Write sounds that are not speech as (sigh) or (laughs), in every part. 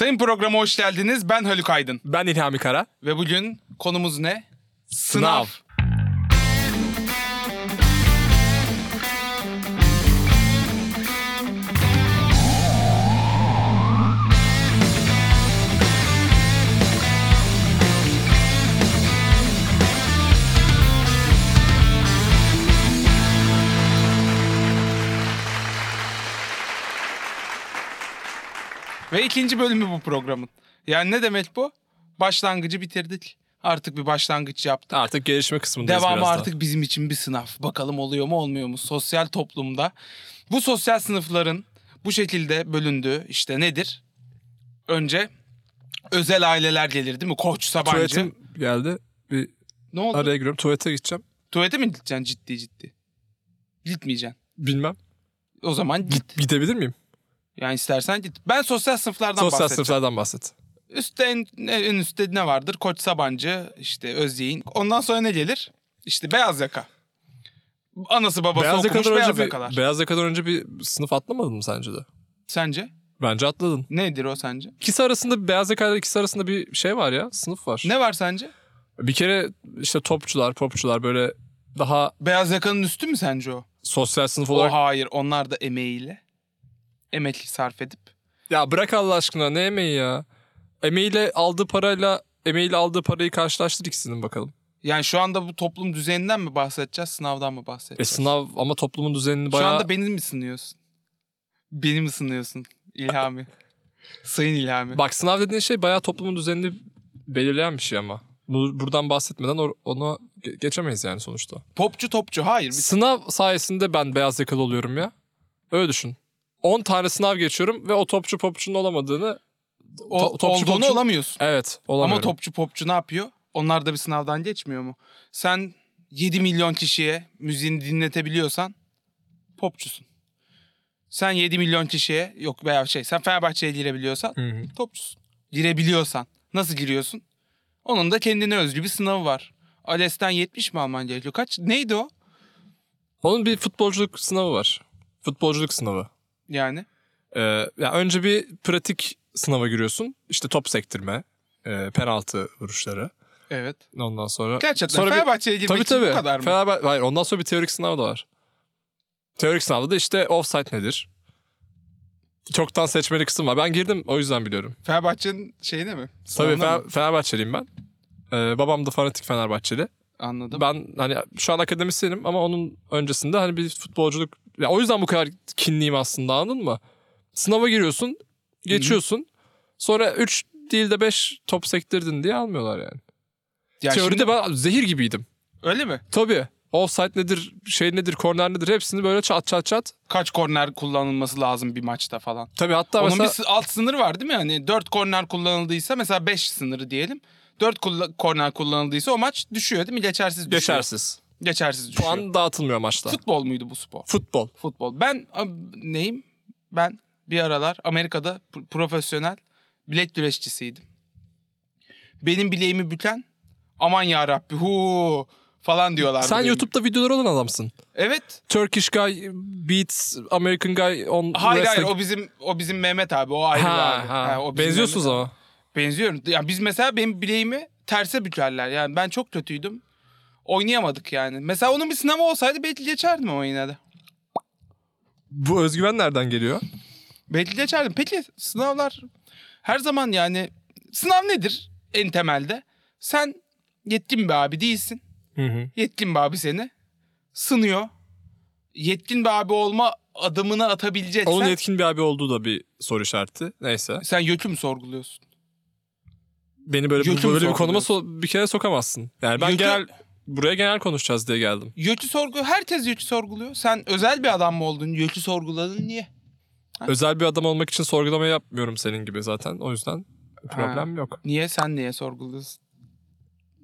Sayın programa hoş geldiniz. Ben Haluk Aydın. Ben İlhami Kara. Ve bugün konumuz ne? Sınav. Ve ikinci bölümü bu programın. Yani ne demek bu? Başlangıcı bitirdik. Artık bir başlangıç yaptık. Artık gelişme kısmındayız Devamı biraz daha. artık bizim için bir sınav. Bakalım oluyor mu olmuyor mu? Sosyal toplumda bu sosyal sınıfların bu şekilde bölündüğü işte nedir? Önce özel aileler gelir değil mi? Koç, Sabancı. Tuvaletim geldi. Bir Ne oldu? araya giriyorum. Tuvalete gideceğim. Tuvalete mi gideceksin ciddi ciddi? Gitmeyeceksin. Bilmem. O zaman git. Gidebilir miyim? Yani istersen git. Ben sosyal sınıflardan Sosyal bahsedeceğim. sınıflardan bahset. Üstte en, en üstte ne vardır? Koç Sabancı, işte Özyeğin. Ondan sonra ne gelir? İşte beyaz yaka. Anası babası Beyaz okumuş yakadan beyaz önce yakalar. bir, beyaz yakadan önce bir sınıf atlamadın mı sence de? Sence? Bence atladın. Nedir o sence? İkisi arasında beyaz yakalar ikisi arasında bir şey var ya. Sınıf var. Ne var sence? Bir kere işte topçular, popçular böyle daha Beyaz yakanın üstü mü sence o? sosyal sınıf O olarak. hayır. Onlar da emeğiyle. Emek sarf edip. Ya bırak Allah aşkına ne emeği ya. Emeğiyle aldığı parayla emeğiyle aldığı parayı karşılaştır ikisinin bakalım. Yani şu anda bu toplum düzeninden mi bahsedeceğiz, sınavdan mı E bahsedeceğiz? sınav ama toplumun düzenini Şu bayağı... anda beni mi sınıyorsun? Beni mi sınıyorsun İlhami? (laughs) Sayın İlhami. Bak sınav dediğin şey bayağı toplumun düzenini belirleyen bir şey ama. Bu, buradan bahsetmeden or- onu ge- geçemeyiz yani sonuçta. Popçu topçu. Hayır. Bir Sınav sayesinde ben beyaz yakalı oluyorum ya. Öyle düşün. 10 tane sınav geçiyorum ve o topçu popçunun olamadığını... o, to- topçu olduğunu popçu- olamıyorsun. Evet olamıyorum. Ama topçu popçu ne yapıyor? Onlar da bir sınavdan geçmiyor mu? Sen 7 milyon kişiye müziğini dinletebiliyorsan popçusun. Sen 7 milyon kişiye yok veya şey sen Fenerbahçe'ye girebiliyorsan Hı hı. topçusun. Girebiliyorsan nasıl giriyorsun? Onun da kendine özgü bir sınavı var. ALES'ten 70 mi alman gerekiyor? Kaç? Neydi o? Onun bir futbolculuk sınavı var. Futbolculuk sınavı. Yani Ee, ya önce bir pratik sınava giriyorsun. İşte top sektirme, e, penaltı vuruşları. evet. Ondan sonra... Gerçekten sonra Fenerbahçe'ye girmek Tabii tabii. bu kadar mı? Fenerbahçe, hayır ondan sonra bir teorik sınav da var. Teorik sınavda da işte offside nedir? Çoktan seçmeli kısım var. Ben girdim o yüzden biliyorum. Fenerbahçe'nin şeyine mi? Tabii mı? Fener- Fenerbahçeliyim ben. Ee, babam da fanatik Fenerbahçeli. Anladım. Ben hani şu an akademisyenim ama onun öncesinde hani bir futbolculuk... Ya o yüzden bu kadar kinliyim aslında anladın mı? Sınava giriyorsun, geçiyorsun. Sonra 3 değil de 5 top sektirdin diye almıyorlar yani. Ya Teoride şimdi- ben zehir gibiydim. öyle mi? Tabii. Offside nedir, şey nedir, korner nedir hepsini böyle çat çat çat. Kaç korner kullanılması lazım bir maçta falan. Tabii hatta Onun mesela... bir alt sınırı var değil mi? Yani 4 korner kullanıldıysa mesela 5 sınırı diyelim. 4 korner kullanıldıysa o maç düşüyor değil mi? Geçersiz düşüyor. Geçersiz. Geçersiz düşüyor. Puan dağıtılmıyor maçta. Futbol muydu bu spor? Futbol. Futbol. Ben neyim? Ben bir aralar Amerika'da profesyonel bilek güreşçisiydim. Benim bileğimi büken aman ya Rabbi hu falan diyorlardı. Sen benim. YouTube'da videolar olan adamsın. Evet. Turkish guy beats American guy on Hayır hayır wrestling. o bizim o bizim Mehmet abi o ayrı Ha, abi. ha. Ha, o Benziyorsunuz Mehmet ama. Benziyorum. Ya biz mesela benim bileğimi terse bükerler. Yani ben çok kötüydüm. Oynayamadık yani. Mesela onun bir sınavı olsaydı belki geçerdim ama yine de. Bu özgüven nereden geliyor? Belki geçerdim. Peki sınavlar her zaman yani sınav nedir en temelde? Sen yetkin bir abi değilsin. Hı hı. Yetkin bir abi seni sınıyor. Yetkin bir abi olma adımını atabileceksen Onun yetkin bir abi olduğu da bir soru işareti. Neyse. sen YÖK'ü mü sorguluyorsun? Beni böyle Götümü böyle bir konuma so- bir kere sokamazsın. Yani ben Götü- genel buraya genel konuşacağız diye geldim. YÖK'ü sorgu herkes YÖK'ü sorguluyor. Sen özel bir adam mı oldun? YÖK'ü sorguladın niye? Özel bir adam olmak için sorgulama yapmıyorum senin gibi zaten. O yüzden problem yok. Niye sen niye sorguluyorsun?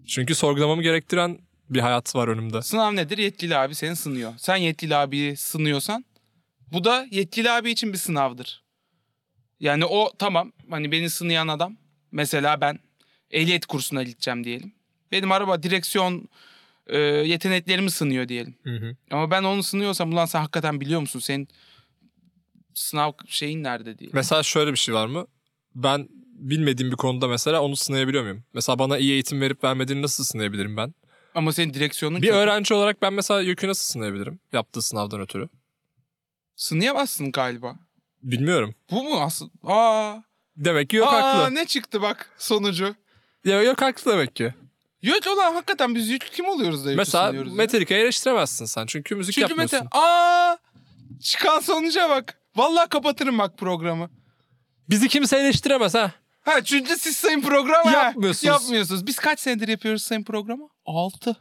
Çünkü sorgulamamı gerektiren bir hayat var önümde. Sınav nedir? Yetkili abi seni sınıyor. Sen yetkili abiyi sınıyorsan bu da yetkili abi için bir sınavdır. Yani o tamam hani beni sınayan adam mesela ben ehliyet kursuna gideceğim diyelim. Benim araba direksiyon e, yeteneklerimi sınıyor diyelim. Hı hı. Ama ben onu sınıyorsam ulan sen hakikaten biliyor musun? Senin sınav şeyin nerede diye. Mesela şöyle bir şey var mı? Ben bilmediğim bir konuda mesela onu sınayabiliyor muyum? Mesela bana iyi eğitim verip vermediğini nasıl sınayabilirim ben? Ama senin direksiyonun Bir kötü. öğrenci olarak ben mesela yükü nasıl sınayabilirim yaptığı sınavdan ötürü? Sınayamazsın galiba. Bilmiyorum. Bu mu asıl? Aa. Demek ki yok Aa, haklı. ne çıktı bak sonucu. Ya yok haklı demek ki. Yok ulan hakikaten biz yük kim oluyoruz da yükü Mesela sınıyoruz ya? Metallica'yı eleştiremezsin sen çünkü müzik Çünkü yapmıyorsun. Mete aa çıkan sonuca bak. Vallahi kapatırım bak programı. Bizi kimse eleştiremez ha. Ha çünkü siz sayın programı ha. Yapmıyorsunuz. Yapmıyorsunuz. Biz kaç senedir yapıyoruz sayın programı? Altı.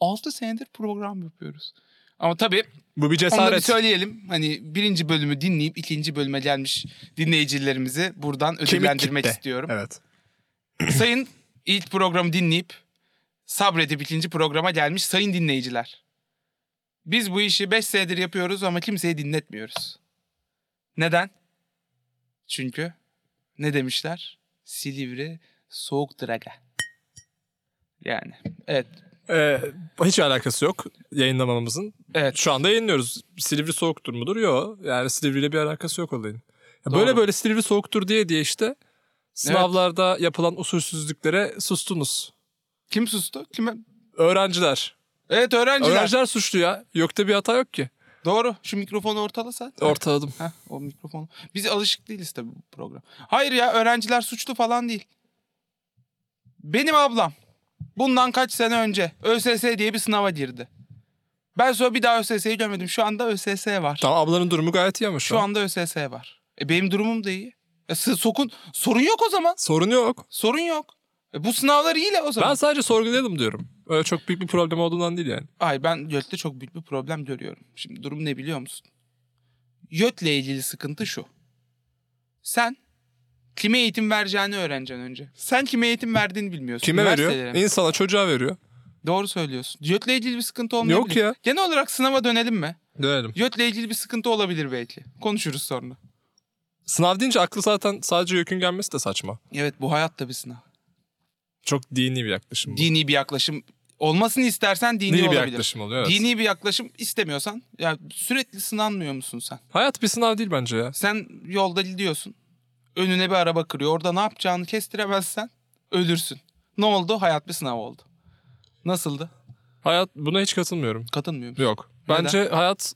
Altı senedir program yapıyoruz. Ama tabii Bu bir onu da bir cesaret. söyleyelim. Hani birinci bölümü dinleyip ikinci bölüme gelmiş dinleyicilerimizi buradan Kemik ödüllendirmek kitle. istiyorum. Evet. sayın ilk programı dinleyip sabredip ikinci programa gelmiş sayın dinleyiciler. Biz bu işi 5 senedir yapıyoruz ama kimseyi dinletmiyoruz. Neden? Çünkü ne demişler? Silivri soğuktur aga. Yani evet. Ee, hiç alakası yok yayınlamamızın. Evet. Şu anda yayınlıyoruz. Silivri soğuktur mudur? Yok. Yani Silivri ile bir alakası yok olayın. Ya böyle böyle Silivri soğuktur diye diye işte sınavlarda yapılan usulsüzlüklere sustunuz. Kim sustu? Kime? Öğrenciler. Evet öğrenciler. Öğrenciler suçlu ya. Yokta bir hata yok ki. Doğru. Şu mikrofonu ortalasa. Ortaladım. Heh, o mikrofon. Biz alışık değiliz tabii bu program. Hayır ya öğrenciler suçlu falan değil. Benim ablam bundan kaç sene önce ÖSS diye bir sınava girdi. Ben sonra bir daha ÖSS'yi görmedim. Şu anda ÖSS var. Tamam ablanın durumu gayet iyi ama şu, Şu an. anda ÖSS var. E benim durumum da iyi. E, sokun sorun yok o zaman. Sorun yok. Sorun yok. E, bu sınavlar iyi o zaman. Ben sadece sorgulayalım diyorum. Öyle çok büyük bir problem olduğundan değil yani. Ay ben YÖT'te çok büyük bir problem görüyorum. Şimdi durum ne biliyor musun? YÖT'le ilgili sıkıntı şu. Sen kime eğitim vereceğini öğreneceksin önce. Sen kime eğitim verdiğini bilmiyorsun. Kime veriyor? İnsana çocuğa veriyor. Doğru söylüyorsun. YÖT'le ilgili bir sıkıntı olmayabilir. Yok ya. Genel olarak sınava dönelim mi? Dönelim. YÖT'le ilgili bir sıkıntı olabilir belki. Konuşuruz sonra. Sınav deyince aklı zaten sadece yükün gelmesi de saçma. Evet bu hayatta bir sınav. Çok dini bir yaklaşım bu. Dini bir yaklaşım. Olmasını istersen dini, Dini bir olabilir. yaklaşım oluyor. Evet. Dini bir yaklaşım istemiyorsan ya sürekli sınanmıyor musun sen? Hayat bir sınav değil bence ya. Sen yolda gidiyorsun. Önüne bir araba kırıyor. Orada ne yapacağını kestiremezsen ölürsün. Ne oldu? Hayat bir sınav oldu. Nasıldı? Hayat buna hiç katılmıyorum. Katılmıyor musun? Yok. Bence hayat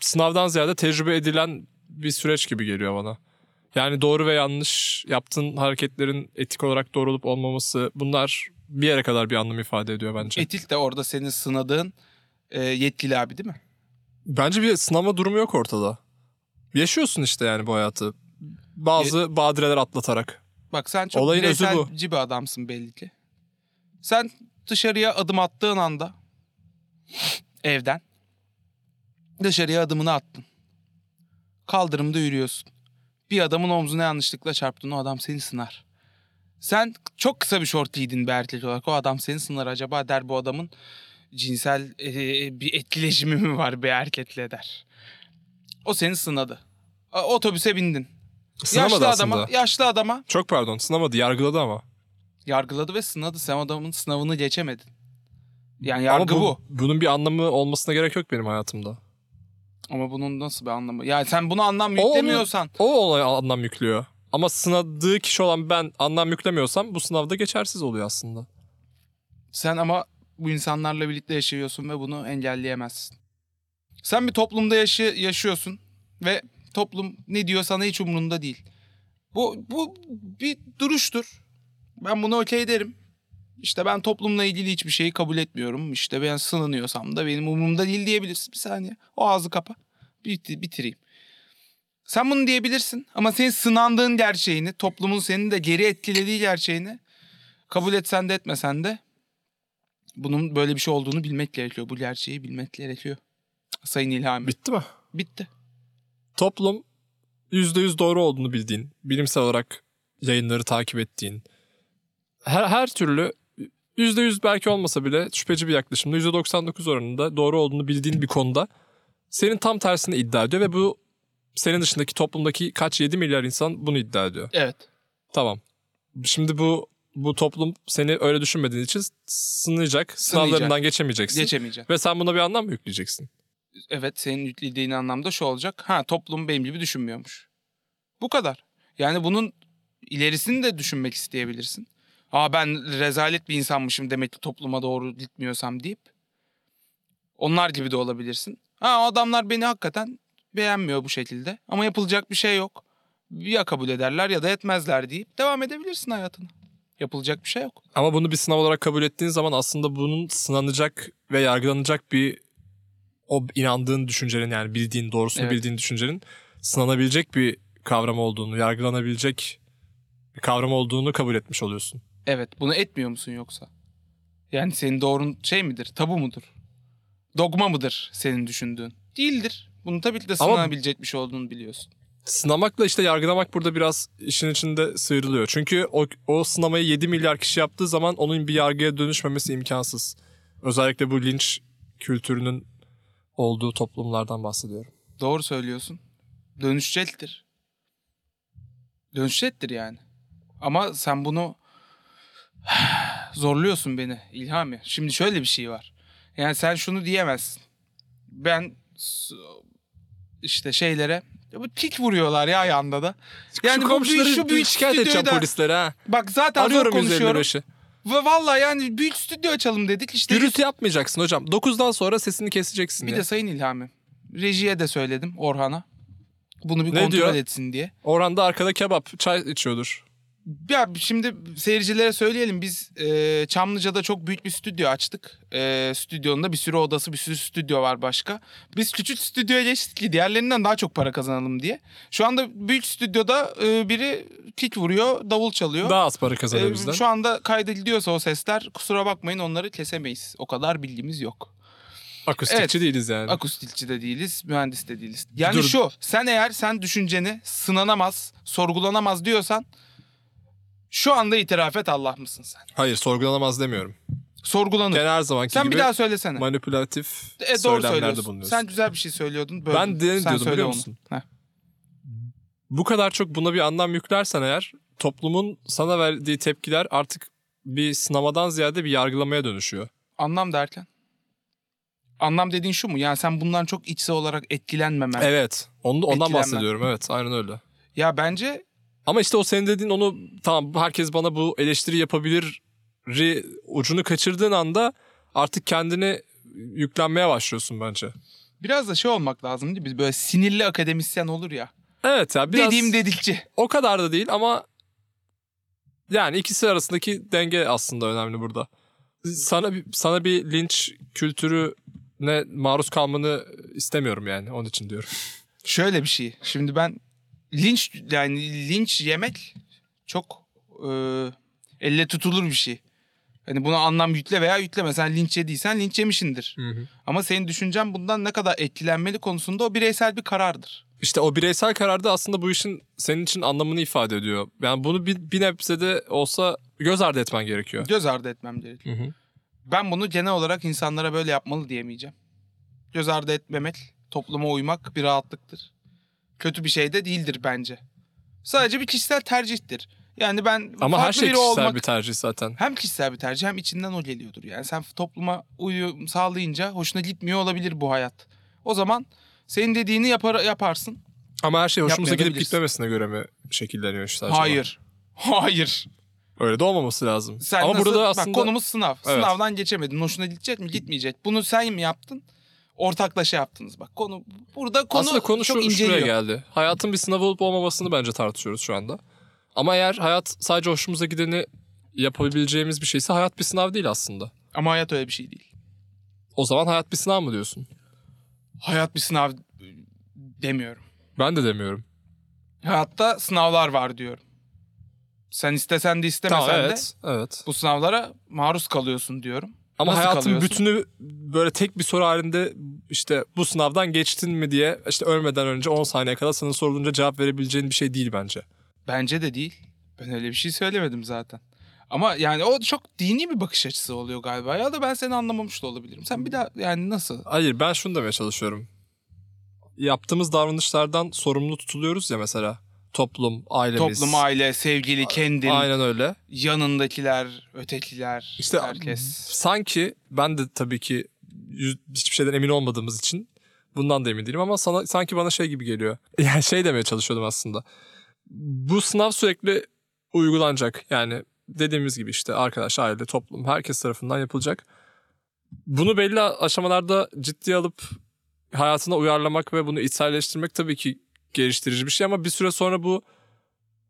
sınavdan ziyade tecrübe edilen bir süreç gibi geliyor bana. Yani doğru ve yanlış yaptığın hareketlerin etik olarak doğru olup olmaması bunlar bir yere kadar bir anlam ifade ediyor bence. Etik de orada senin sınadığın e, yetkili abi değil mi? Bence bir sınama durumu yok ortada. Yaşıyorsun işte yani bu hayatı. Bazı badireler atlatarak. Bak sen çok Olayın özü bu. bir adamsın belli ki. Sen dışarıya adım attığın anda evden dışarıya adımını attın. Kaldırımda yürüyorsun. Bir adamın omzuna yanlışlıkla çarptın o adam seni sınar. Sen çok kısa bir şort giydin bir erkek olarak o adam seni sınar acaba der bu adamın cinsel e, bir etkileşimi mi var bir erkekle der. O seni sınadı. Otobüse bindin. Sınamadı yaşlı aslında. adama, yaşlı adama Çok pardon sınamadı yargıladı ama. yargıladı ve sınadı. Sen adamın sınavını geçemedin. Yani Ama yargı bu, Bunun bir anlamı olmasına gerek yok benim hayatımda. Ama bunun nasıl bir anlamı? Yani sen buna anlam O yüklemiyorsan. O olaya anlam yüklüyor. Ama sınadığı kişi olan ben anlam yüklemiyorsam bu sınavda geçersiz oluyor aslında. Sen ama bu insanlarla birlikte yaşıyorsun ve bunu engelleyemezsin. Sen bir toplumda yaşı yaşıyorsun ve toplum ne diyor sana hiç umurunda değil. Bu, bu bir duruştur. Ben bunu okey derim. İşte ben toplumla ilgili hiçbir şeyi kabul etmiyorum. İşte ben sınanıyorsam da benim umurumda değil diyebilirsin. Bir saniye. O ağzı kapa. Bit- bitireyim. Sen bunu diyebilirsin ama senin sınandığın gerçeğini, toplumun senin de geri etkilediği gerçeğini kabul etsen de etmesen de bunun böyle bir şey olduğunu bilmek gerekiyor. Bu gerçeği bilmek gerekiyor. Sayın İlhami. Bitti mi? Bitti. Toplum %100 doğru olduğunu bildiğin, bilimsel olarak yayınları takip ettiğin, her, her türlü %100 belki olmasa bile şüpheci bir yaklaşımda %99 oranında doğru olduğunu bildiğin bir konuda senin tam tersini iddia ediyor ve bu senin dışındaki toplumdaki kaç 7 milyar insan bunu iddia ediyor. Evet. Tamam. Şimdi bu bu toplum seni öyle düşünmediğin için sınayacak. Sınavlarından geçemeyeceksin. Geçemeyeceğim. Ve sen buna bir anlam mı yükleyeceksin? Evet senin yüklediğin anlamda şu olacak. Ha toplum benim gibi düşünmüyormuş. Bu kadar. Yani bunun İlerisini de düşünmek isteyebilirsin. Aa ben rezalet bir insanmışım demek ki topluma doğru gitmiyorsam deyip. Onlar gibi de olabilirsin. Ha adamlar beni hakikaten beğenmiyor bu şekilde. Ama yapılacak bir şey yok. Ya kabul ederler ya da etmezler deyip devam edebilirsin hayatına. Yapılacak bir şey yok. Ama bunu bir sınav olarak kabul ettiğin zaman aslında bunun sınanacak ve yargılanacak bir o inandığın düşüncenin yani bildiğin doğrusunu Evet. bildiğin düşüncenin sınanabilecek bir kavram olduğunu, yargılanabilecek bir kavram olduğunu kabul etmiş oluyorsun. Evet bunu etmiyor musun yoksa? Yani senin doğrun şey midir? Tabu mudur? Dogma mıdır senin düşündüğün? Değildir. Bunu tabii ki de Ama- sınanabilecek bir şey olduğunu biliyorsun. Sınamakla işte yargılamak burada biraz işin içinde sıyrılıyor. Çünkü o, o sınamayı 7 milyar kişi yaptığı zaman onun bir yargıya dönüşmemesi imkansız. Özellikle bu linç kültürünün olduğu toplumlardan bahsediyorum. Doğru söylüyorsun. Dönüşecektir. Dönüşecektir yani. Ama sen bunu (sighs) zorluyorsun beni İlhami. Şimdi şöyle bir şey var. Yani sen şunu diyemezsin. Ben işte şeylere bu tik vuruyorlar ya yanda da. Yani şu komşuları şu büyük şikayet edeceğim polislere ha. Bak zaten Arıyorum zor konuşuyorum. 155'i. Ve valla yani büyük stüdyo açalım dedik. İşte Gürültü yapmayacaksın hocam. 9'dan sonra sesini keseceksin bir ya. de Sayın İlhami. Rejiye de söyledim Orhan'a. Bunu bir Ne kontrol diyor? etsin diye. Orhan da arkada kebap, çay içiyordur. Ya şimdi seyircilere söyleyelim biz e, Çamlıca'da çok büyük bir stüdyo açtık. E, stüdyonun da bir sürü odası bir sürü stüdyo var başka. Biz küçük stüdyoya geçtik ki diğerlerinden daha çok para kazanalım diye. Şu anda büyük stüdyoda e, biri kick vuruyor davul çalıyor. Daha az para kazanıyor E, bizden. şu anda kaydediliyorsa o sesler kusura bakmayın onları kesemeyiz. O kadar bilgimiz yok. Akustikçi değiliz yani. Akustikçi de değiliz, mühendis de değiliz. Yani Dur. şu, sen eğer sen düşünceni sınanamaz, sorgulanamaz diyorsan şu anda itiraf et Allah mısın sen? Hayır sorgulanamaz demiyorum. Sorgulanır. Gene her zamanki sen gibi bir daha söylesene. manipülatif E, doğru söylemlerde bulunuyorsun. Sen güzel bir şey söylüyordun. Böldüm. Ben de ne Sen diyordum biliyor musun? Heh. Bu kadar çok buna bir anlam yüklersen eğer toplumun sana verdiği tepkiler artık bir sınamadan ziyade bir yargılamaya dönüşüyor. Anlam derken? Anlam dediğin şu mu? Yani sen bundan çok içsel olarak etkilenmemen. Evet. Onu, ondan bahsediyorum. Evet aynen öyle. Ya bence Ama işte o senin dediğin onu tamam herkes bana bu eleştiri yapabilir ucunu kaçırdığın anda artık kendini yüklenmeye başlıyorsun bence. biraz da şey olmak lazım değil mi? Böyle sinirli akademisyen olur ya. Evet ya biraz Dediğim dedikçe. o kadar da değil ama yani ikisi arasındaki denge aslında önemli burada. Sana sana bir linç kültürüne maruz kalmanı istemiyorum yani onun için diyorum. Şöyle bir şey. Şimdi ben linç yani linç yemek çok e, elle tutulur bir şey. Hani buna anlam yükle veya yükleme. Sen linç yediysen linç yemişindir. Ama senin düşüncen bundan ne kadar etkilenmeli konusunda o bireysel bir karardır. İşte o bireysel kararda aslında bu işin senin için anlamını ifade ediyor. Yani bunu bir, bir nebzede olsa göz ardı etmen gerekiyor. Göz ardı etmem gerekiyor. Hı hı. Ben bunu genel olarak insanlara böyle yapmalı diyemeyeceğim. Göz ardı etmemek, topluma uymak bir rahatlıktır. Kötü bir şey de değildir bence. Sadece bir kişisel tercihtir. Yani ben Ama farklı her şey biri kişisel olmak bir tercih zaten. hem kişisel bir tercih hem içinden o geliyordur. Yani sen topluma uyum sağlayınca hoşuna gitmiyor olabilir bu hayat. O zaman senin dediğini yapar, yaparsın. Ama her şey hoşumuza gidip gitmemesine göre mi şekilleniyor işte acaba? Hayır. (laughs) Hayır. Öyle de olmaması lazım. Sen Ama nasıl, burada bak aslında konumuz sınav. Evet. Sınavdan geçemedin. Hoşuna gidecek mi? Gitmeyecek. Bunu sen mi yaptın? Ortaklaşa yaptınız bak. Konu burada konu, aslında konu çok şu, şuraya inceliyor. geldi. Hayatın bir sınav olup olmamasını bence tartışıyoruz şu anda. Ama eğer hayat sadece hoşumuza gideni yapabileceğimiz bir şeyse hayat bir sınav değil aslında. Ama hayat öyle bir şey değil. O zaman hayat bir sınav mı diyorsun? Hayat bir sınav demiyorum. Ben de demiyorum. Hayatta sınavlar var diyorum. Sen istesen de istemesen Tamam de evet. Evet. bu sınavlara maruz kalıyorsun diyorum. Ama Nasıl hayatın kalıyorsun? bütünü böyle tek bir soru halinde işte bu sınavdan geçtin mi diye işte ölmeden önce 10 saniye kadar sana sorulunca cevap verebileceğin bir şey değil bence. Bence de değil. Ben öyle bir şey söylemedim zaten. Ama yani o çok dini bir bakış açısı oluyor galiba. Ya da ben seni anlamamış da olabilirim. Sen bir daha yani nasıl? Hayır ben şunu demeye çalışıyorum. Yaptığımız davranışlardan sorumlu tutuluyoruz ya mesela. Toplum, ailemiz. Toplum, aile, sevgili, kendin, Aynen öyle. yanındakiler, ötekiler, İşte herkes. sanki ben de tabii ki hiçbir şeyden emin olmadığımız için bundan da emin değilim ama sana, sanki bana şey gibi geliyor. (laughs) Yani şey demeye çalışıyordum aslında. Bu sınav sürekli uygulanacak. Yani dediğimiz gibi işte arkadaş, aile, toplum herkes tarafından yapılacak. Bunu belli aşamalarda ciddiye alıp hayatına uyarlamak ve bunu içselleştirmek tabii ki geliştirici bir şey ama bir süre sonra bu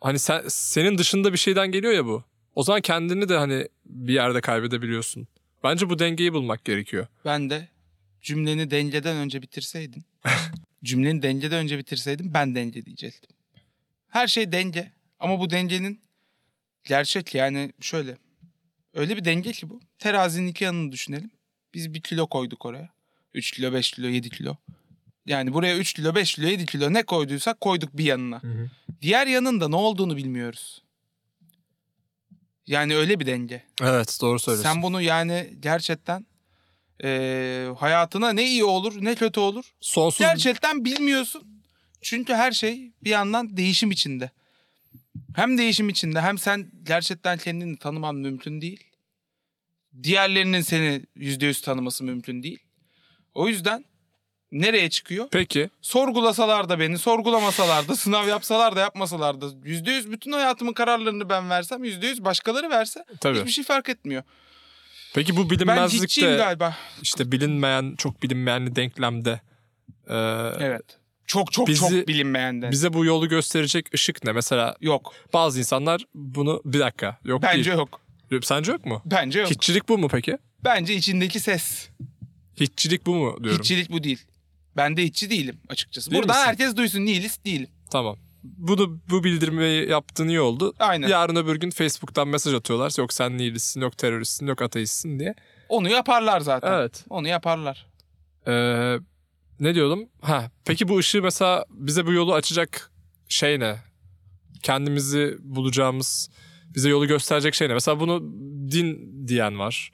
hani sen, senin dışında bir şeyden geliyor ya bu. O zaman kendini de hani bir yerde kaybedebiliyorsun. Bence bu dengeyi bulmak gerekiyor. Ben de cümleni dengeden önce bitirseydin. (laughs) cümleni dengeden önce bitirseydin ben denge diyecektim. Her şey denge ama bu dengenin gerçek yani şöyle. Öyle bir denge ki bu. Terazinin iki yanını düşünelim. Biz bir kilo koyduk oraya. 3 kilo, 5 kilo, 7 kilo. Yani buraya 3 kilo, 5 kilo, 7 kilo ne koyduysak koyduk bir yanına. Diğer yanında ne olduğunu bilmiyoruz. Yani öyle bir denge. Evet doğru söylüyorsun. Sen bunu yani gerçekten eee, hayatına ne iyi olur ne kötü olur. Sonsuz Gerçekten bilmiyorsun. Çünkü her şey bir yandan değişim içinde. Hem değişim içinde hem sen gerçekten kendini tanıman mümkün değil. Diğerlerinin seni yüzde yüz tanıması mümkün değil. O yüzden nereye çıkıyor? Peki Sorgulasalar da beni, sorgulamasalar da, sınav yapsalar da yapmasalar da yüzde yüz bütün hayatımın kararlarını ben versem, yüzde yüz başkaları verse tabii. hiçbir şey fark etmiyor. Peki bu Ben bilinmezlikte hiççiyim galiba. işte bilinmeyen çok bilinmeyenli denklemde e, Evet. Çok çok Bizi- çok bilinmeyenden. bize bu yolu gösterecek ışık ne? Mesela Yok. bazı insanlar bunu bir dakika yok Bence değil. yok. Sence yok mu? Bence yok. Hiççilik bu mu peki? Bence içindeki ses. Hiççilik bu mu diyorum. Hiççilik bu değil. Ben de hiççi değilim açıkçası. Değil Buradan misin? herkes duysun nihilist değilim. Tamam. Bunu bu bildirmeyi yaptığın iyi oldu. Aynen. Yarın öbür gün Facebook'tan mesaj atıyorlar. Yok sen nihilistsin, yok teröristsin, yok ateistsin diye. Onu yaparlar zaten. Evet. Onu yaparlar. Ee, ne diyordum? Ha, peki bu ışığı mesela bize bu yolu açacak şey ne? Kendimizi bulacağımız, bize yolu gösterecek şey ne? Mesela bunu din diyen var.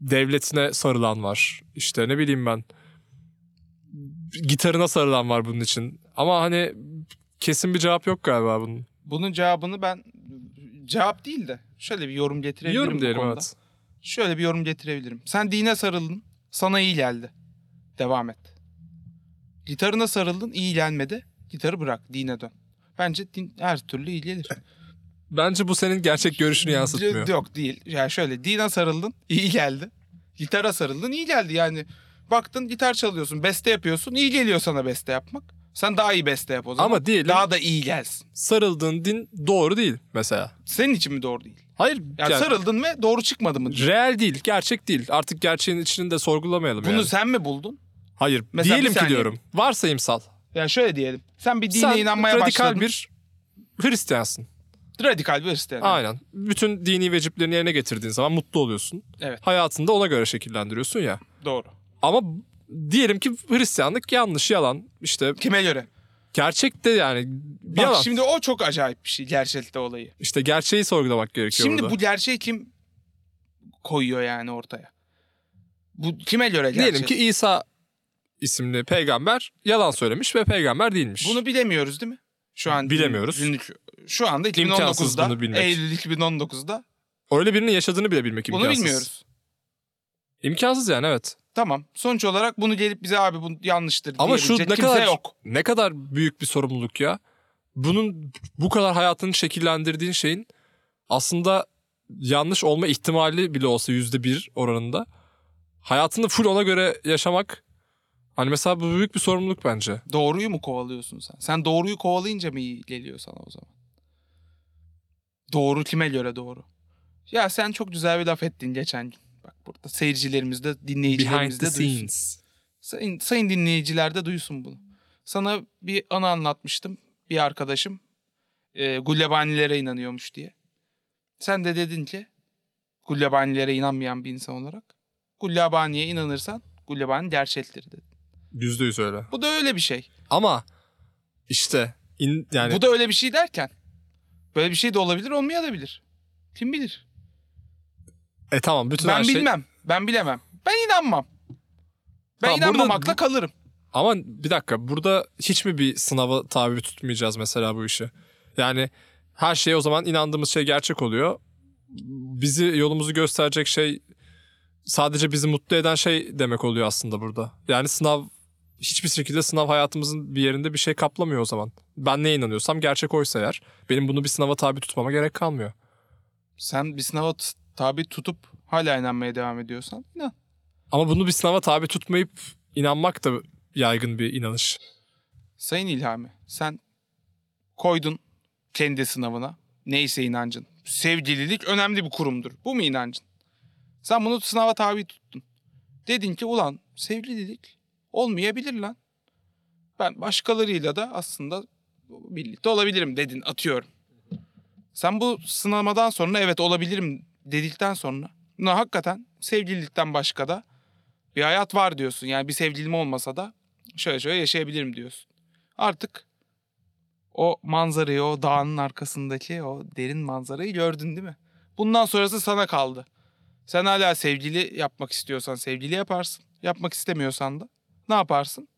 Devletine sarılan var. İşte ne bileyim ben. Gitarına sarılan var bunun için. Ama hani kesin bir cevap yok galiba bunun. Bunun cevabını ben cevap değil de şöyle bir yorum getirebilirim Yorum diyelim evet. Şöyle bir yorum getirebilirim. Sen dine sarıldın. Sana iyi geldi. Devam et. Gitarına sarıldın. iyi gelmedi. Gitarı bırak. Dine dön. Bence din her türlü iyi gelir. (laughs) Bence bu senin gerçek görüşünü yansıtmıyor. Yok değil. Yani şöyle dine sarıldın. iyi geldi. Gitara sarıldın. iyi geldi. Yani baktın gitar çalıyorsun. Beste yapıyorsun. iyi geliyor sana beste yapmak. Sen daha iyi beste yap o zaman. Ama diyelim daha da iyi gelsin. sarıldığın din doğru değil mesela. Senin için mi doğru değil? Hayır. Yani, yani- sarıldın ve doğru çıkmadı mı? Reel değil, gerçek değil. Artık gerçeğin içini de sorgulamayalım Bunu yani. sen mi buldun? Hayır, Mesela diyelim ki diyorum. Varsayımsal. Yani şöyle diyelim. Sen bir dine Sen inanmaya radikal başladın. bir Hristiyansın. Radikal bir Hristiyan. Aynen. Bütün dini veciplerini yerine getirdiğin zaman mutlu oluyorsun. Evet. Hayatını da ona göre şekillendiriyorsun ya. Doğru. Ama diyelim ki Hristiyanlık yanlış, yalan. İşte Kime göre? gerçek de yani bir Bak yalan. şimdi o çok acayip bir şey gerçekte olayı. İşte gerçeği sorgulamak gerekiyor Şimdi burada. bu gerçeği kim koyuyor yani ortaya? Bu kime göre gerçek? Diyelim ki İsa isimli peygamber yalan söylemiş ve peygamber değilmiş. Bunu bilemiyoruz değil mi? Şu an Bilemiyoruz. günlük- şu anda İmkansız 2019'da bunu bilmek. Eylül 2019'da Öyle birinin yaşadığını bile bilmek bunu imkansız. bilmiyoruz. İmkansız yani evet. Tamam. Sonuç olarak bunu gelip bize abi bu yanlıştır Ama şu ne kimse kadar yok. ne kadar büyük bir sorumluluk ya. Bunun bu kadar hayatını şekillendirdiğin şeyin aslında yanlış olma ihtimali bile olsa yüzde bir oranında hayatını full ona göre yaşamak hani mesela bu büyük bir sorumluluk bence. Doğruyu mu kovalıyorsun sen? Sen doğruyu kovalayınca mı iyi geliyor sana o zaman? Doğru kime göre doğru? Ya sen çok güzel bir laf ettin geçen gün. Bak burada seyircilerimiz de dinleyicilerimiz de duysun. Sayın, sayın dinleyiciler de duysun bunu. Sana bir anı anlatmıştım. Bir arkadaşım e, gullebanilere inanıyormuş diye. Sen de dedin ki gullebanilere inanmayan bir insan olarak gullebaniye inanırsan gullebani gerçektir dedin. Yüzde yüz öyle. Bu da öyle bir şey. Ama işte in, yani Bu da öyle bir şey derken böyle bir şey de olabilir olmayabilir. Kim bilir? E tamam bütün ben her şey bilmem. Ben bilemem. Ben inanmam. Ben Tamam, burada inanmamakla bu- kalırım. Ama bir dakika burada hiç mi bir sınava tabi tutmayacağız mesela bu işi? Yani her şey o zaman inandığımız şey gerçek oluyor. Bizi yolumuzu gösterecek şey sadece bizi mutlu eden şey demek oluyor aslında burada. Yani sınav hiçbir şekilde sınav hayatımızın bir yerinde bir şey kaplamıyor o zaman. Ben neye inanıyorsam gerçek oysa eğer benim bunu bir sınava tabi tutmama gerek kalmıyor. Sen bir sınava tabi tutup hala inanmaya devam ediyorsan inan. Ama bunu bir sınava tabi tutmayıp inanmak da yaygın bir inanış. Sayın İlhami sen koydun kendi sınavına neyse inancın. Sevgililik önemli bir kurumdur. Bu mu inancın? Sen bunu sınava tabi tuttun. Dedin ki ulan sevgililik olmayabilir lan. Ben başkalarıyla da aslında birlikte olabilirim dedin atıyorum. Sen bu sınamadan sonra evet olabilirim dedikten sonra ne hakikaten sevgililikten başka da bir hayat var diyorsun. Yani bir sevgilim olmasa da şöyle şöyle yaşayabilirim diyorsun. Artık o manzarayı, o dağın arkasındaki o derin manzarayı gördün değil mi? Bundan sonrası sana kaldı. Sen hala sevgili yapmak istiyorsan sevgili yaparsın. Yapmak istemiyorsan da ne yaparsın?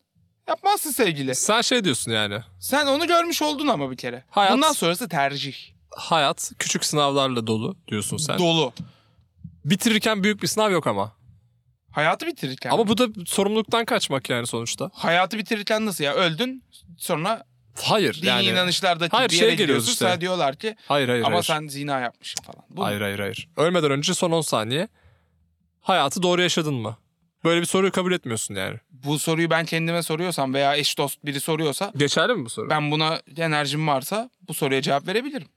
Yapmazsın sevgili. Sen şey diyorsun yani. Sen onu görmüş oldun ama bir kere. Hayat- Bundan sonrası tercih. Hayat küçük sınavlarla dolu diyorsun sen. Dolu. Bitirirken büyük bir sınav yok ama. Hayatı bitirirken. Ama bu da sorumluluktan kaçmak yani sonuçta. Hayatı bitirirken nasıl ya? Öldün sonra Hayır dini yani. inanışlarda Hayır, bir şeye yere geliyoruz işte. Sana diyorlar ki Hayır hayır ama hayır. sen zina yapmışsın falan. Bu Hayır hayır hayır. Ölmeden önce son 10 saniye hayatı doğru yaşadın mı? Böyle bir soruyu kabul etmiyorsun yani. bu soruyu ben kendime soruyorsam veya eş dost biri soruyorsa Geçerli mi bu soru? ben buna enerjim varsa bu soruya cevap verebilirim.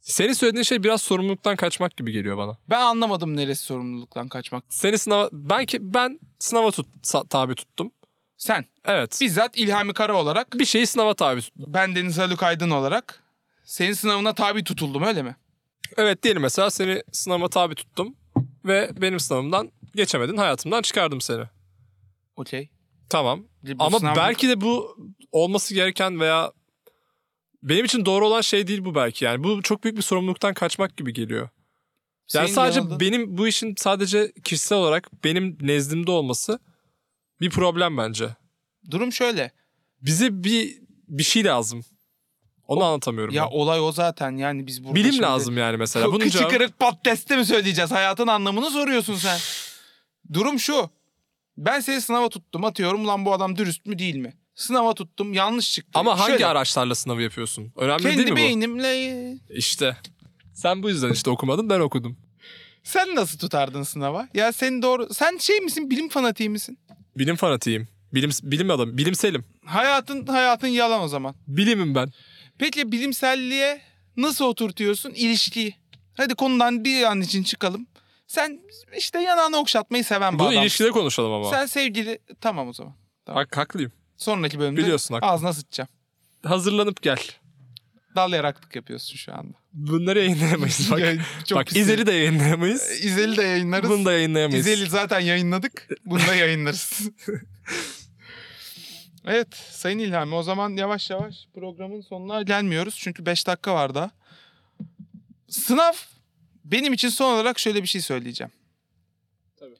Senin söylediğin şey biraz sorumluluktan kaçmak gibi geliyor bana. Ben anlamadım neresi sorumluluktan kaçmak. Seni sınava ben ki ben sınava tut, sa- tabi tuttum. Sen Evet. bizzat İlhami Kara olarak Bir şeyi sınava tabi tuttum. ben Deniz Haluk Aydın olarak senin sınavına tabi tutuldum öyle mi? Evet diyelim mesela seni sınava tabi tuttum ve benim sınavımdan geçemedin hayatımdan çıkardım seni. Okey. Tamam. Bu Ama sınav- belki de bu olması gereken veya benim için doğru olan şey değil bu belki yani. Bu çok büyük bir sorumluluktan kaçmak gibi geliyor. Yani Senin sadece yanında- benim bu işin sadece kişisel olarak benim nezdimde olması bir problem bence. Durum şöyle. Bize bir bir şey lazım. Onu anlatamıyorum. Ya ben. olay o zaten yani biz burada Bilim şimdi- lazım yani mesela. Bu Bunun kıçı cevabı- kırık patateste mi söyleyeceğiz? Hayatın anlamını soruyorsun sen. (sighs) Durum şu. Ben seni sınava tuttum atıyorum lan bu adam dürüst mü değil mi? Sınava tuttum yanlış çıktı. Ama hangi Şöyle, araçlarla sınavı yapıyorsun? Önemli değil Kendi mi bu? beynimle İşte. Sen bu yüzden işte okumadın ben okudum. sen nasıl tutardın sınava? Ya sen doğru sen şey misin bilim fanatiği misin? Bilim fanatiyim. Bilim, bilim adamı. Bilimselim. Hayatın hayatın yalan o zaman. Bilimim ben. Peki bilimselliğe nasıl oturtuyorsun ilişkiyi? Hadi konudan bir an için çıkalım. Sen işte yanağını okşatmayı seven bir Bunu adamsın. ilişkide konuşalım ama. Sen sevgili tamam o zaman. Hak, haklıyım. Sonraki bölümde Biliyorsun haklı. ağzına sıçacağım. Hazırlanıp gel. Dal yaraklık yapıyorsun şu anda. Bunları yayınlayamayız. (laughs) Bak, çok bak güzel. İzel'i de yayınlayamayız. İzel'i de yayınlarız. Bunu da yayınlayamayız. İzel'i zaten yayınladık. Bunu da yayınlarız. (laughs) evet Sayın İlhami o zaman yavaş yavaş programın sonuna gelmiyoruz. Çünkü 5 dakika var daha. Sınav benim için son olarak şöyle bir şey söyleyeceğim. Tabii.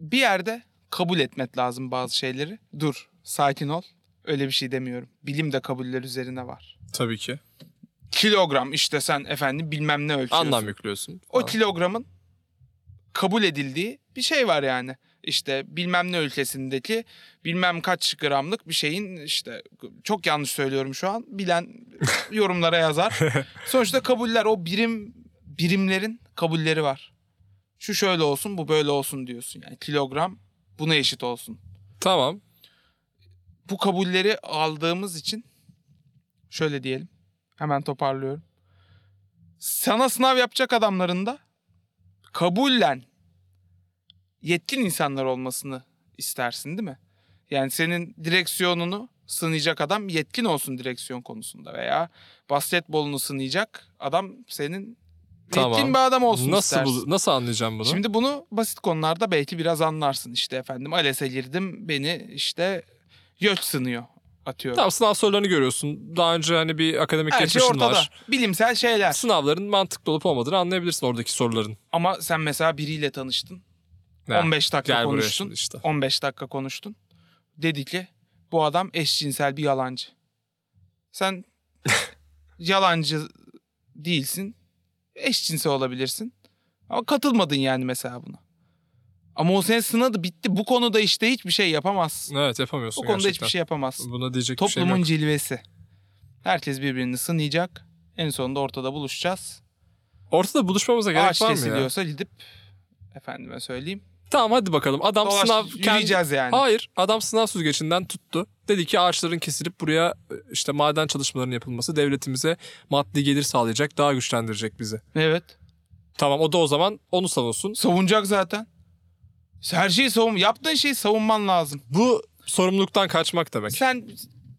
Bir yerde kabul etmek lazım bazı şeyleri. Dur sakin ol. Öyle bir şey demiyorum. Bilim de kabuller üzerine var. Tabii ki. Kilogram işte sen efendim bilmem ne ölçüyorsun. Anlam yüklüyorsun. O kilogramın kabul edildiği bir şey var yani. İşte bilmem ne ülkesindeki bilmem kaç gramlık bir şeyin işte çok yanlış söylüyorum şu an. Bilen (laughs) yorumlara yazar. (laughs) Sonuçta kabuller o birim birimlerin kabulleri var. Şu şöyle olsun bu böyle olsun diyorsun. Yani kilogram buna eşit olsun. Tamam. Bu kabulleri aldığımız için şöyle diyelim. Hemen toparlıyorum. Sana sınav yapacak adamların da kabullen yetkin insanlar olmasını istersin değil mi? Yani senin direksiyonunu sınayacak adam yetkin olsun direksiyon konusunda veya basketbolunu sınayacak adam senin Tamam. yetkin bir adam olsun Nasıl istersin. bu, nasıl anlayacağım bunu? Şimdi bunu basit konularda belki biraz anlarsın işte efendim. ALES'e girdim beni işte göç sınıyor atıyorum. Tamam sınav sorularını görüyorsun. Daha önce hani bir akademik Her şey geçmişin ortada. var. Bilimsel şeyler. Sınavların mantıklı olup olmadığını anlayabilirsin oradaki soruların. Ama sen mesela biriyle tanıştın. Ya, 15 dakika Gel konuştun. işte. 15 dakika konuştun. Dedi ki bu adam eşcinsel bir yalancı. Sen (laughs) yalancı değilsin. Eşcinsel olabilirsin. Ama katılmadın yani mesela buna. Ama o seni sınadı bitti. Bu konuda işte hiçbir şey yapamazsın. Evet yapamıyorsun Bu konuda gerçekten. hiçbir şey yapamazsın. Buna diyecek bir şey Toplumun yok. cilvesi. Herkes birbirini sınayacak. En sonunda ortada buluşacağız. Ortada buluşmamıza gerek Ağaç var mı ya? kesiliyorsa gidip efendime söyleyeyim. Tamam hadi bakalım. Adam Dolaş, sınav kendi... yürüyeceğiz yani. Hayır adam sınav süzgecinden tuttu. Dedi ki ağaçların kesilip buraya e, işte maden çalışmalarının yapılması devletimize maddi gelir sağlayacak, daha güçlendirecek bizi. Evet. Tamam o da o zaman onu savunsun. Savunacak zaten. Her şeyi savun. Yaptığın şeyi savunman lazım. Bu sorumluluktan kaçmak demek. Sen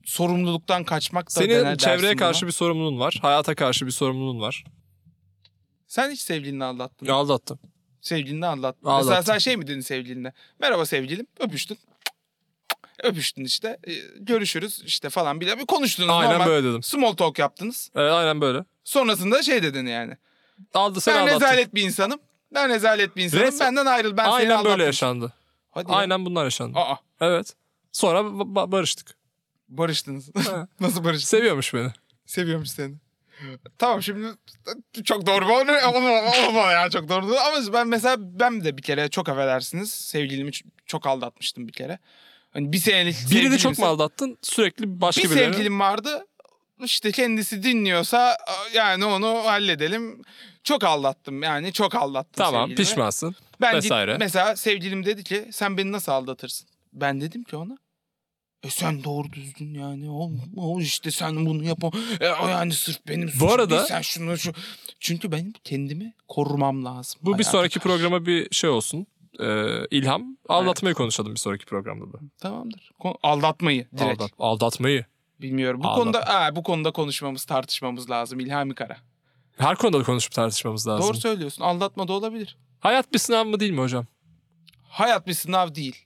sorumluluktan kaçmak da Senin çevreye karşı buna. bir sorumluluğun var. Hayata karşı bir sorumluluğun var. Sen hiç sevgilini aldattın. mı? Aldattım. Sevgilini aldattın. Aldattım. Mesela sen şey mi dedin sevgiline? Merhaba sevgilim. Öpüştün. Öpüştün işte. Ee, Görüşürüz işte falan. Bir, bir konuştunuz. Aynen normal. böyle dedim. Small talk yaptınız. Evet, aynen böyle. Sonrasında şey dedin yani. Aldı sen ben aldattın. rezalet bir insanım. Ben rezalet bir insanım. Resmen- Benden ayrıl. Ben seni Aynen böyle yaşandı. Hadi ya. Aynen bunlar yaşandı. Aa Evet. Sonra ba- ba- barıştık. barıştınız. Ha. (laughs) Nasıl barıştınız? Seviyormuş beni. Seviyormuş seni. Tamam şimdi çok doğru mu? Olma ya çok doğru. Ama ben mesela ben de bir kere çok affedersiniz sevgilimi ç- çok aldatmıştım bir kere. Hani bir senelik Birini çok mu aldattın? Sürekli başka Bir birileri. sevgilim vardı. İşte kendisi dinliyorsa yani onu halledelim. Çok aldattım yani çok aldattım Tamam sevgilimi. pişmansın. Ben vesaire. mesela sevgilim dedi ki sen beni nasıl aldatırsın? Ben dedim ki ona e sen doğru düzgün yani o, o işte sen bunu yapam. E, o yani sırf benim suçum arada- değil, sen şunu şu. Çünkü benim kendimi korumam lazım. Bu bir sonraki programa bir şey olsun. Ee, ilham. Aldatmayı konuşalım bir sonraki programda da. Tamamdır. Aldatmayı direkt. Aldat, aldatmayı. Bilmiyorum. Bu Aldat- konuda ha, bu konuda konuşmamız, tartışmamız lazım İlhami Kara. Her konuda da konuşup tartışmamız lazım. Doğru söylüyorsun. Aldatma da olabilir. Hayat bir sınav mı değil mi hocam? Hayat bir sınav değil.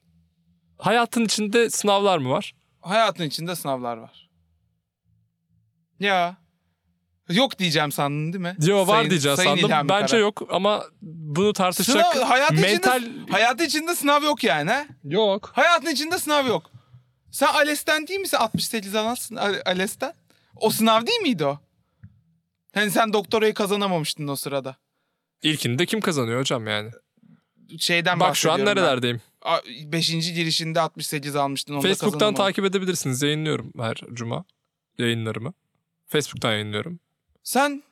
Hayatın içinde sınavlar mı var? Hayatın içinde sınavlar var. Ya. Yok diyeceğim sandın değil mi? Yo var Sayın- diyeceğim Sayın sandım. İlhami Bence Kara. yok ama bunu tartışacak Sınav, hayatın, mental... içinde, hayatın içinde sınav yok yani ha? Yok. Hayatın içinde sınav yok. Sen ALES'ten değil misin? 68 alansın ALES'ten. O sınav değil miydi o? Hani sen doktorayı kazanamamıştın o sırada. İlkinde kim kazanıyor hocam yani? Şeyden Bak şu an ben. nerelerdeyim. A- Beşinci girişinde 68 almıştın. Facebook'tan takip edebilirsiniz. Yayınlıyorum her cuma yayınlarımı. Facebook'tan yayınlıyorum. Sen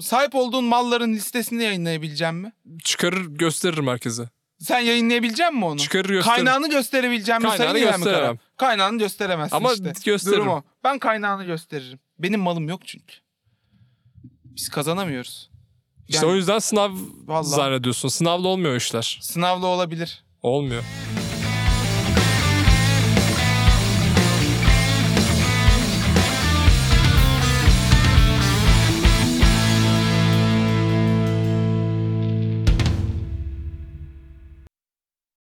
sahip olduğun malların listesini yayınlayabilecek mi? Çıkarır gösteririm herkese. Sen yayınlayabilecek misin onu? Çıkarır gösteririm. Kaynağını gösterebilecek misin? Kaynağını İlhami Kara? gösteremem. Kaynağını gösteremezsin Ama işte. gösteririm. Durum o. Ben kaynağını gösteririm. Benim malım yok çünkü. Biz kazanamıyoruz. İşte Yani- o yüzden sınav Vallahi. zannediyorsun. Sınavla olmuyor işler. Sınavla olabilir. Olmuyor.